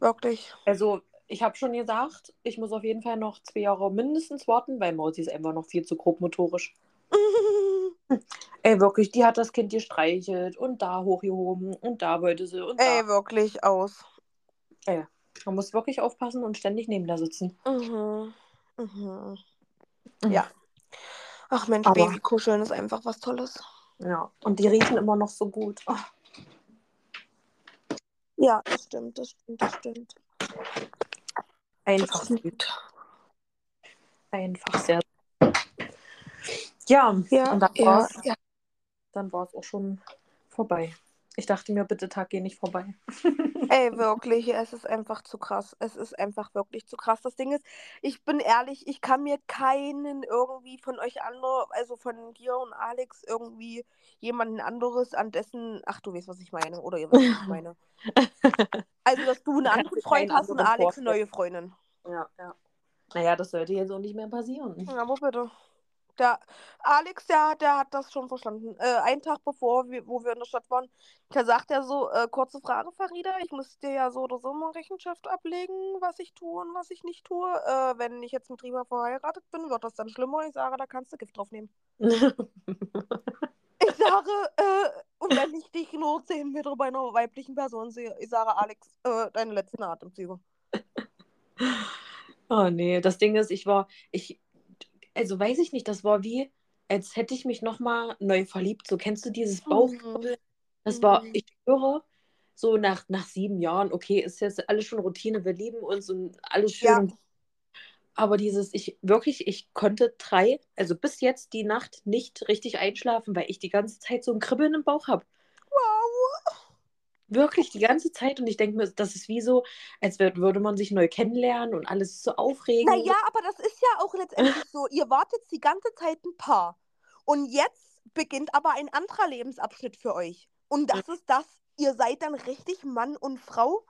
Wirklich. Also, ich habe schon gesagt, ich muss auf jeden Fall noch zwei Jahre mindestens warten, weil Mausi ist einfach noch viel zu grob motorisch. [LAUGHS] Ey, wirklich, die hat das Kind gestreichelt und da hochgehoben und da wollte sie und Ey, da. wirklich aus. Man muss wirklich aufpassen und ständig neben der sitzen. Mhm. Mhm. Mhm. Ja. Ach Mensch, Aber- Babykuscheln ist einfach was Tolles. Ja, und die riechen immer noch so gut. Oh, Ja, das stimmt, das stimmt, das stimmt. einfach Das stimmt. Einfach sehr. Ja, Ja, und dann ja, war es ja. dann auch schon vorbei. Ich dachte mir, bitte Tag, geh nicht vorbei. [LAUGHS] Ey, wirklich, es ist einfach zu krass. Es ist einfach wirklich zu krass. Das Ding ist, ich bin ehrlich, ich kann mir keinen irgendwie von euch anderen, also von dir und Alex, irgendwie jemanden anderes an dessen, ach du weißt, was ich meine, oder ihr wisst, was ich meine. [LAUGHS] Also, dass du einen anderen Freund hast und Alex eine neue Freundin. Ja, ja. Naja, das sollte jetzt auch nicht mehr passieren. Ja, wo bitte? Der Alex, der, der hat das schon verstanden. Äh, einen Tag bevor, wir, wo wir in der Stadt waren, da sagt er so, äh, kurze Frage, Farida, ich muss dir ja so oder so mal Rechenschaft ablegen, was ich tue und was ich nicht tue. Äh, wenn ich jetzt mit Rima verheiratet bin, wird das dann schlimmer. Ich sage, da kannst du Gift drauf nehmen. [LAUGHS] Ich sage, äh, und wenn ich dich nur 10 Meter bei einer weiblichen Person sehe, ich sage, Alex, äh, deine letzten Atemzüge. [LAUGHS] oh nee, das Ding ist, ich war, ich, also weiß ich nicht, das war wie, als hätte ich mich nochmal neu verliebt. So kennst du dieses Bauchkribbeln? Das war, Mhm. ich höre, so nach, nach sieben Jahren, okay, ist jetzt alles schon Routine, wir lieben uns und alles schön. Ja. Aber dieses, ich wirklich, ich konnte drei, also bis jetzt die Nacht nicht richtig einschlafen, weil ich die ganze Zeit so ein Kribbeln im Bauch habe. Wow. Wirklich die ganze Zeit. Und ich denke mir, das ist wie so, als würde man sich neu kennenlernen und alles ist so aufregend. Naja, aber das ist ja auch letztendlich so. Ihr wart jetzt die ganze Zeit ein Paar. Und jetzt beginnt aber ein anderer Lebensabschnitt für euch. Und das ist das, ihr seid dann richtig Mann und Frau.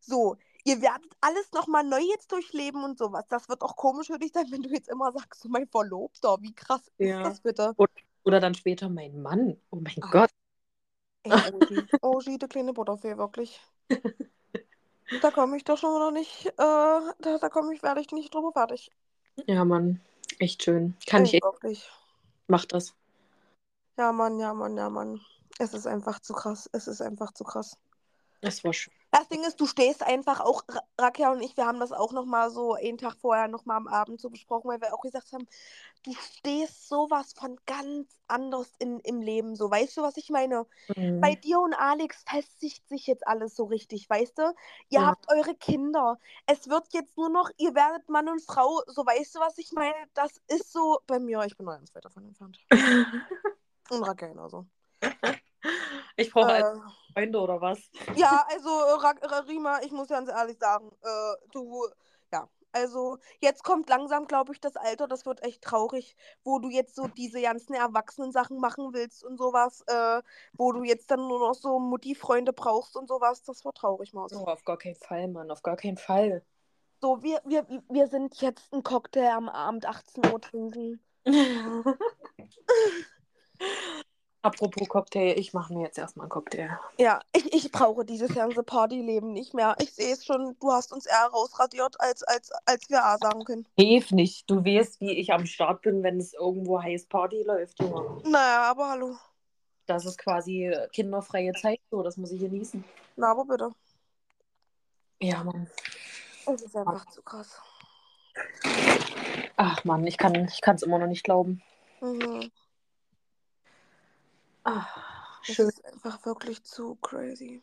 So, ihr werdet alles nochmal neu jetzt durchleben und sowas. Das wird auch komisch für dich sein, wenn du jetzt immer sagst, so mein Verlobter, wie krass Ja. ist das bitte? Oder, oder dann später mein Mann. Oh mein Ah. Gott. Ey, Ogi, Ogi, der kleine Butterfee, wirklich. [LAUGHS] Da komme ich doch schon noch nicht, äh, da, da komme ich, werde ich nicht drüber fertig. Ja, Mann. Echt schön. Kann Ey, ich echt. wirklich. Mach das. Ja, Mann, ja, Mann, ja, Mann. Es ist einfach zu krass. Es ist einfach zu krass. Das war schön. Das Ding ist, du stehst einfach auch, Ra- Rakia und ich, wir haben das auch nochmal so einen Tag vorher nochmal am Abend so besprochen, weil wir auch gesagt haben, du stehst sowas von ganz anders in, im Leben. So, weißt du, was ich meine? Mhm. Bei dir und Alex festigt sich jetzt alles so richtig, weißt du? Ihr Ja. habt eure Kinder. Es wird jetzt nur noch, ihr werdet Mann und Frau. So, weißt du, was ich meine? Das ist so bei mir. Ich bin noch ganz weit davon entfernt. [LAUGHS] Und Rakia genauso. Ich brauche Äh, Freunde oder was? [LAUGHS] Ja, also Ra Rima, ich muss ganz ehrlich sagen, äh, du, ja, also jetzt kommt langsam, glaube ich, das Alter, das wird echt traurig, wo du jetzt so diese ganzen Erwachsenen-Sachen machen willst und sowas, äh, wo du jetzt dann nur noch so Mutti-Freunde brauchst und sowas, das wird traurig, Maus. Oh, auf gar keinen Fall, Mann. Auf gar keinen Fall. So, wir, wir, wir sind jetzt einen Cocktail am Abend 18 Uhr trinken. [LAUGHS] [LAUGHS] Apropos Cocktail, ich mache mir jetzt erstmal einen Cocktail. Ja, ich, ich brauche dieses ganze Partyleben nicht mehr. Ich sehe es schon, du hast uns eher rausradiert, als, als, als wir A sagen können. Hilf nicht. Du weißt, wie ich am Start bin, wenn es irgendwo heiß Party läuft, Junge. Naja, aber hallo. Das ist quasi kinderfreie Zeit, so, das muss ich genießen. Na, aber bitte. Ja, Mann. Es ist einfach zu krass. Ach, Mann, ich kann es immer noch nicht glauben. Mhm. Ach, Es schön. ist einfach wirklich zu crazy.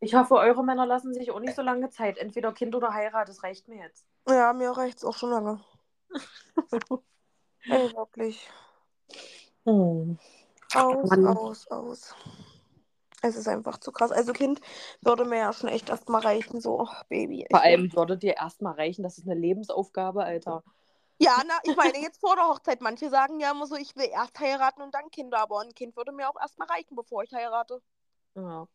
Ich hoffe, eure Männer lassen sich auch nicht so lange Zeit. Entweder Kind oder Heirat, das reicht mir jetzt. Ja, mir reicht's auch schon lange. [LAUGHS] Ey, wirklich. Hm. Aus, Mann. aus, aus. Es ist einfach zu krass. Also Kind würde mir ja schon echt erstmal reichen, so, oh, Baby. Vor allem würde dir erstmal reichen, das ist eine Lebensaufgabe, Alter. Ja, na, ich meine jetzt vor der Hochzeit. Manche sagen ja immer so, ich will erst heiraten und dann Kinder, aber ein Kind würde mir auch erstmal reichen, bevor ich heirate. Ja.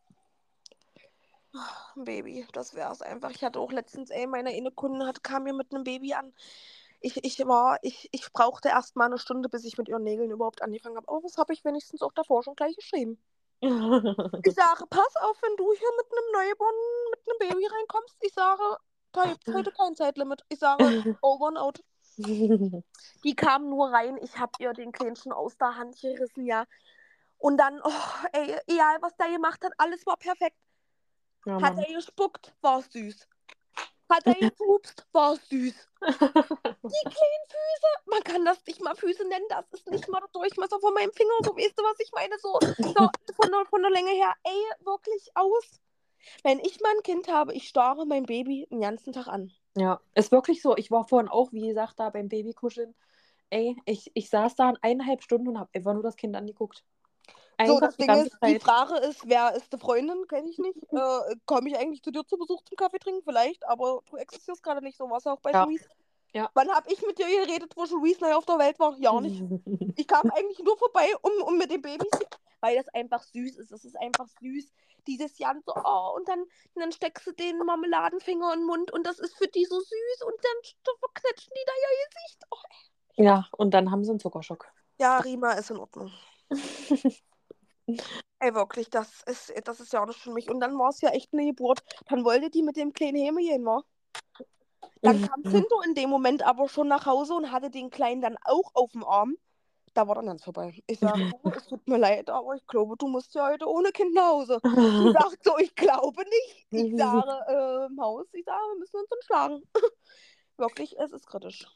Ein Baby, das wäre es einfach. Ich hatte auch letztens, ey, meine eine Kundin hat, kam mir mit einem Baby an. Ich, ich war, ich, ich brauchte erst mal eine Stunde, bis ich mit ihren Nägeln überhaupt angefangen habe. Aber das habe ich wenigstens auch davor schon gleich geschrieben. [LAUGHS] Ich sage, pass auf, wenn du hier mit einem Neuborn, mit einem Baby reinkommst. Ich sage, da gibt es heute kein Zeitlimit. Ich sage, [LAUGHS] over and out. Die kam nur rein, ich habe ihr den Kleinen schon aus der Hand gerissen, ja. Und dann, oh, ey, egal was der gemacht hat, alles war perfekt. ja, Hat er gespuckt, war süß. Hat er [LAUGHS] gepupst, war süß. [LAUGHS] Die kleinen Füße, man kann das nicht mal Füße nennen, das ist nicht mal der Durchmesser von meinem Finger, so weißt du, was ich meine, so, so von, der, von der Länge her, ey, wirklich aus. Wenn ich mal ein Kind habe, ich starre mein Baby den ganzen Tag an. Ja, ist wirklich so. Ich war vorhin auch, wie gesagt, da beim Babykuscheln. Ey, ich, ich saß da eineinhalb Stunden und habe einfach nur das Kind angeguckt. So, Einfach das die Ding ist, die Zeit. Frage ist, wer ist die Freundin? Kenne ich nicht. [LAUGHS] Äh, Komme ich eigentlich zu dir zu Besuch zum Kaffee trinken? Vielleicht, aber du existierst gerade nicht so. Warst du auch bei Ja. Louise? Ja. Wann habe ich mit dir geredet, wo Louise neu auf der Welt war? Ja, nicht. [LAUGHS] Ich kam eigentlich nur vorbei, um, um mit den Babys, weil das einfach süß ist. Es ist einfach süß. Dieses Jahr so, oh, und dann, und dann steckst du den Marmeladenfinger in den Mund und das ist für die so süß und dann verknetschen die da ihr Gesicht. Oh, Ja, und dann haben sie einen Zuckerschock. ja, Rima ist in Ordnung. [LAUGHS] Ey, wirklich, das ist, das ist ja auch nicht für mich. Und dann war es ja echt eine Geburt. Dann wollte die mit dem kleinen Häme gehen, wa? Dann kam Zinto in dem Moment aber schon nach Hause und hatte den Kleinen dann auch auf dem Arm. Da war dann ganz vorbei. Ich sage, du, [LAUGHS] es tut mir leid, aber ich glaube, du musst ja heute ohne Kind nach Hause. Sie [LAUGHS] sagt so, ich glaube nicht. Ich [LAUGHS] sage, äh, im Haus, ich sage, wir müssen uns entschlagen. Wirklich, es ist kritisch.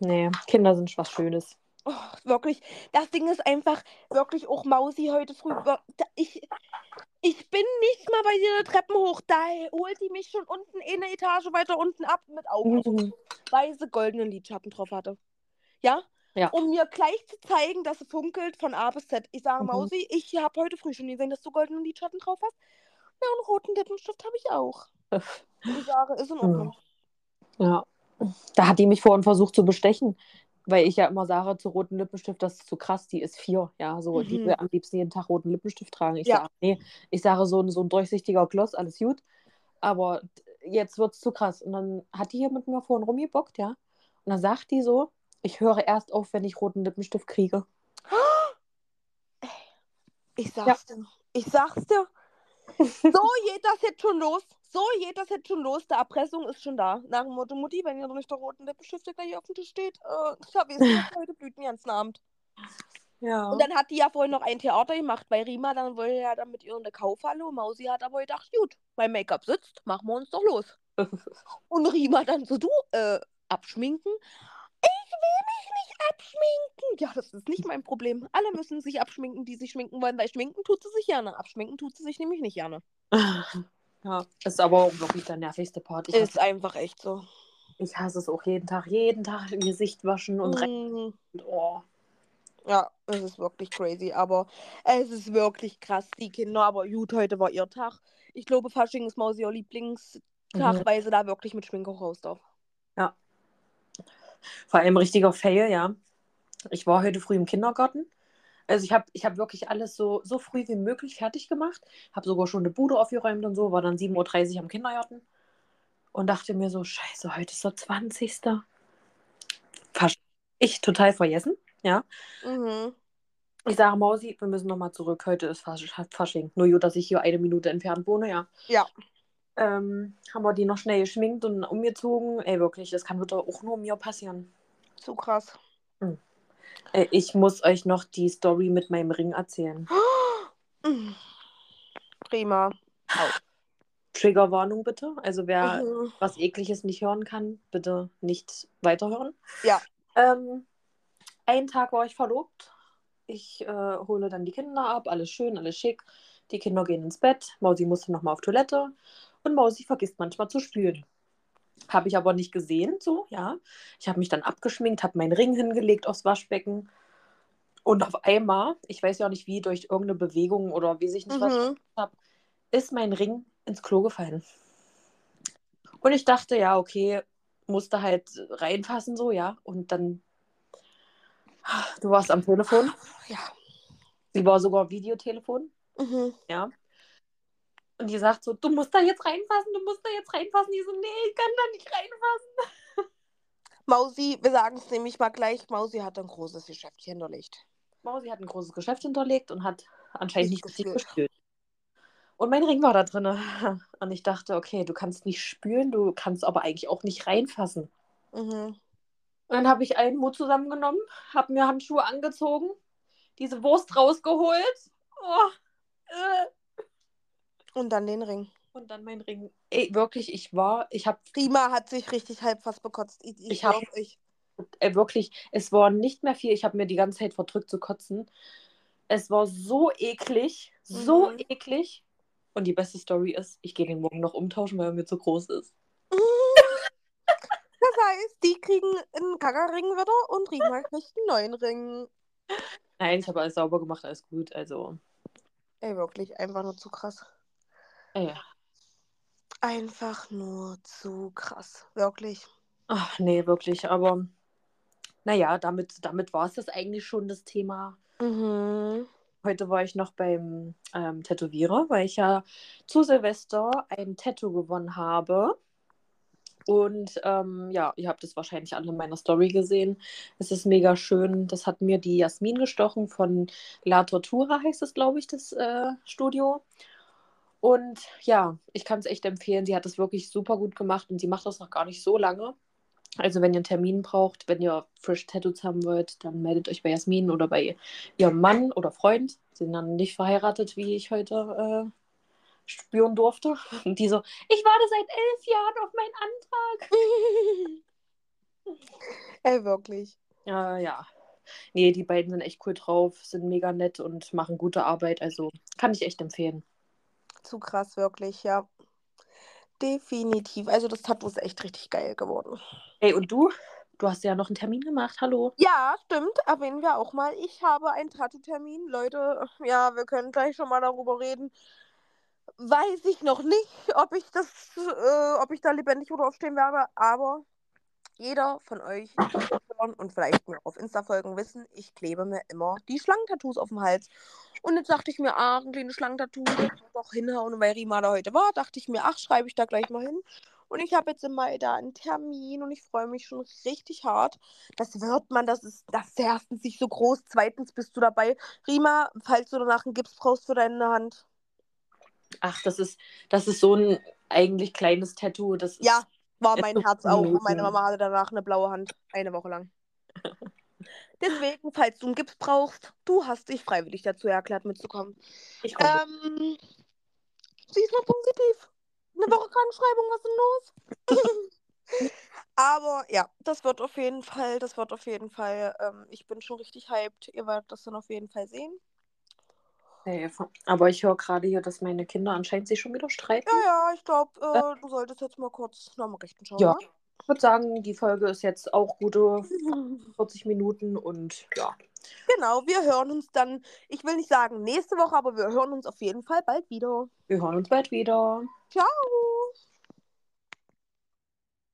nee, Kinder sind was Schönes. Oh, wirklich, das Ding ist einfach wirklich auch Mausi heute früh. Ich, ich bin nicht mal bei dir Treppen hoch. Da holt die mich schon unten eine Etage weiter unten ab mit Augen, weil sie goldenen Lidschatten drauf hatte. Ja? Ja. Um mir gleich zu zeigen, dass sie funkelt von A bis Z. Ich sage, Mhm. Mausi, ich habe heute früh schon gesehen, dass du goldenen Lidschatten drauf hast. Ja, und roten Lippenstift habe ich auch. Ich sage, ist in Ordnung. Ja. Da hat die mich vorhin versucht zu bestechen, weil ich ja immer sage, zu roten Lippenstift, das ist zu krass, die ist vier. Ja, so, die Mhm. will am liebsten jeden Tag roten Lippenstift tragen. Ich Ja. sage, nee, ich sage, so ein, so ein durchsichtiger Gloss, alles gut. Aber jetzt wird's zu krass. Und dann hat die hier mit mir vorhin rumgebockt, ja. Und dann sagt die so, ich höre erst auf, wenn ich roten Lippenstift kriege. Ich sag's dir. Ich sag's dir. So [LAUGHS] geht das jetzt schon los. So geht das jetzt schon los. Der Erpressung ist schon da. Nach dem Motto, Mutti, wenn ihr noch nicht der roten Lippenstift der gleich auf dem Tisch steht, äh, ich habe jetzt heute blüht den ganzen Abend. Ja. Und dann hat die ja vorhin noch ein Theater gemacht bei Rima, dann wollte ja dann mit ihr in eine Kaufhalle und Mausi hat aber gedacht, gut, mein Make-up sitzt, machen wir uns doch los. [LAUGHS] Und Rima dann so, du, äh, abschminken? Ich will mich nicht abschminken. Ja, das ist nicht mein Problem. Alle müssen sich abschminken, die sich schminken wollen, weil schminken tut sie sich gerne. Abschminken tut sie sich nämlich nicht gerne. [LAUGHS] ja, ist aber auch wirklich der nervigste Part. Ich Ist hasse, einfach echt so. ich hasse es auch jeden Tag. Jeden Tag im Gesicht waschen und. Mhm. Und, oh. Ja, es ist wirklich crazy, aber es ist wirklich krass, die Kinder. Aber gut, heute war ihr Tag. Ich glaube, Fasching ist Mausi ihr Lieblingstag, Mhm. weil sie da wirklich mit Schminke raus darf. Vor allem richtiger Fail, ja. Ich war heute früh im Kindergarten. Also ich habe ich hab wirklich alles so, so früh wie möglich fertig gemacht. Habe sogar schon eine Bude aufgeräumt und so. War dann 7.30 Uhr am Kindergarten. Und dachte mir so, scheiße, heute ist der 20. Fasch- Ich total vergessen, ja. Mhm. Ich sage, Mausi, wir müssen nochmal zurück. Heute ist Fasch Fasching. Nur gut, dass ich hier eine Minute entfernt wohne, ja. Ja. Ähm, haben wir die noch schnell geschminkt und umgezogen. Ey, wirklich, das kann bitte auch nur mir passieren. Zu krass. Äh, Ich muss euch noch die Story mit meinem Ring erzählen. Mhm. [GASPS] Prima. Triggerwarnung bitte. Also wer Mhm. was Ekliges nicht hören kann, bitte nicht weiterhören. Ja. Ähm, einen Tag war ich verlobt. Ich äh, hole dann die Kinder ab, alles schön, alles schick. Die Kinder gehen ins Bett. Mausi musste nochmal auf Toilette. Und Mausi vergisst manchmal zu spülen. Habe ich aber nicht gesehen, so, ja. Ich habe mich dann abgeschminkt, habe meinen Ring hingelegt aufs Waschbecken. Und auf einmal, ich weiß ja auch nicht wie, durch irgendeine Bewegung oder wie sich nicht was Mhm. habe, ist mein Ring ins Klo gefallen. Und ich dachte, ja, okay, musste halt reinfassen, so, ja. Und dann, du warst am Telefon. Ja. Sie war sogar Videotelefon, Mhm. ja. Und die sagt so, du musst da jetzt reinfassen, du musst da jetzt reinfassen. Die so, nee, ich kann da nicht reinfassen. [LAUGHS] Mausi, wir sagen es nämlich mal gleich, Mausi hat ein großes Geschäft hinterlegt. Mausi hat ein großes Geschäft hinterlegt und hat anscheinend Nicht nicht richtig gespült. Und mein Ring war da drin. [LAUGHS] Und ich dachte, okay, du kannst nicht spülen, du kannst aber eigentlich auch nicht reinfassen. Mhm. Und dann habe ich einen Mut zusammengenommen, habe mir Handschuhe angezogen, diese Wurst rausgeholt. Oh, Und dann den Ring. und dann mein Ring. Ey, wirklich, ich war, ich habe Prima hat sich richtig halb fast bekotzt. Ich, ich, Ich hab- euch. äh, wirklich, es war nicht mehr viel. Ich habe mir die ganze Zeit verdrückt zu kotzen. Es war so eklig, so Mhm. eklig. Und die beste Story ist, ich gehe den morgen noch umtauschen, weil er mir zu groß ist. Das heißt, die kriegen einen Kackerring wieder und Rima kriegt einen neuen Ring. Nein, ich habe alles sauber gemacht, alles gut. Also, Ey, wirklich, einfach nur zu krass. ey. Einfach nur zu krass. Wirklich. Ach, nee, wirklich. Aber naja, damit, damit war es das eigentlich schon, das Thema. Mhm. Heute war ich noch beim ähm, Tätowierer, weil ich ja zu Silvester ein Tattoo gewonnen habe. Und ähm, ja, ihr habt es wahrscheinlich alle in meiner Story gesehen. Es ist mega schön. Das hat mir die Jasmin gestochen von La Tortura, heißt es, glaube ich, das äh, Studio. Und ja, ich kann es echt empfehlen. Sie hat es wirklich super gut gemacht und sie macht das noch gar nicht so lange. Also, wenn ihr einen Termin braucht, wenn ihr Fresh Tattoos haben wollt, dann meldet euch bei Jasmin oder bei ihrem Mann oder Freund. Sie sind dann nicht verheiratet, wie ich heute äh, spüren durfte. Und die so, ich warte seit elf Jahren auf meinen Antrag. [LAUGHS] Ey, wirklich. Äh, ja. Nee, die beiden sind echt cool drauf, sind mega nett und machen gute Arbeit. Also kann ich echt empfehlen. Zu krass, wirklich, ja. Definitiv. Also das Tattoo ist echt richtig geil geworden. Ey, und du? Du hast ja noch einen Termin gemacht. Hallo. Ja, stimmt. Erwähnen wir auch mal. Ich habe einen Tattoo-Termin. Leute, ja, wir können gleich schon mal darüber reden. Weiß ich noch nicht, ob ich das, äh, ob ich da lebendig oder aufstehen werde, aber jeder von euch, und vielleicht mir auf Insta folgen, wissen, ich klebe mir immer die Schlangentattoos auf dem Hals. Und jetzt dachte ich mir, ah, ein kleines Schlangen-Tattoo, das wird doch hinhauen. Und weil Rima da heute war, dachte ich mir, ach, schreibe ich da gleich mal hin. Und ich habe jetzt im Mai da einen Termin und ich freue mich schon richtig hart. Das wird man, das ist, das erstens nicht so groß, zweitens bist du dabei. Rima, falls du danach einen Gips brauchst für deine Hand. Ach, das ist, das ist so ein eigentlich kleines Tattoo. Das Ja, war mein Herz auch. Und meine Mama hatte danach eine blaue Hand. Eine Woche lang. [LAUGHS] Deswegen, falls du einen Gips brauchst, du hast dich freiwillig dazu erklärt, mitzukommen. Ich komme. Ähm, sie ist mal positiv. Eine Woche Krankenschreibung, was ist denn los? [LAUGHS] Aber ja, das wird auf jeden Fall, das wird auf jeden Fall, ähm, ich bin schon richtig hyped. Ihr werdet das dann auf jeden Fall sehen. Safe. Aber ich höre gerade hier, dass meine Kinder anscheinend sich schon wieder streiten. Ja, ja, ich glaube, äh, du solltest jetzt mal kurz Nachrichten schauen. Ja. ne? Ich würde sagen, die Folge ist jetzt auch gute [LAUGHS] 40 Minuten und ja. Genau, wir hören uns dann, ich will nicht sagen nächste Woche, aber wir hören uns auf jeden Fall bald wieder. Wir hören uns bald wieder. Ciao!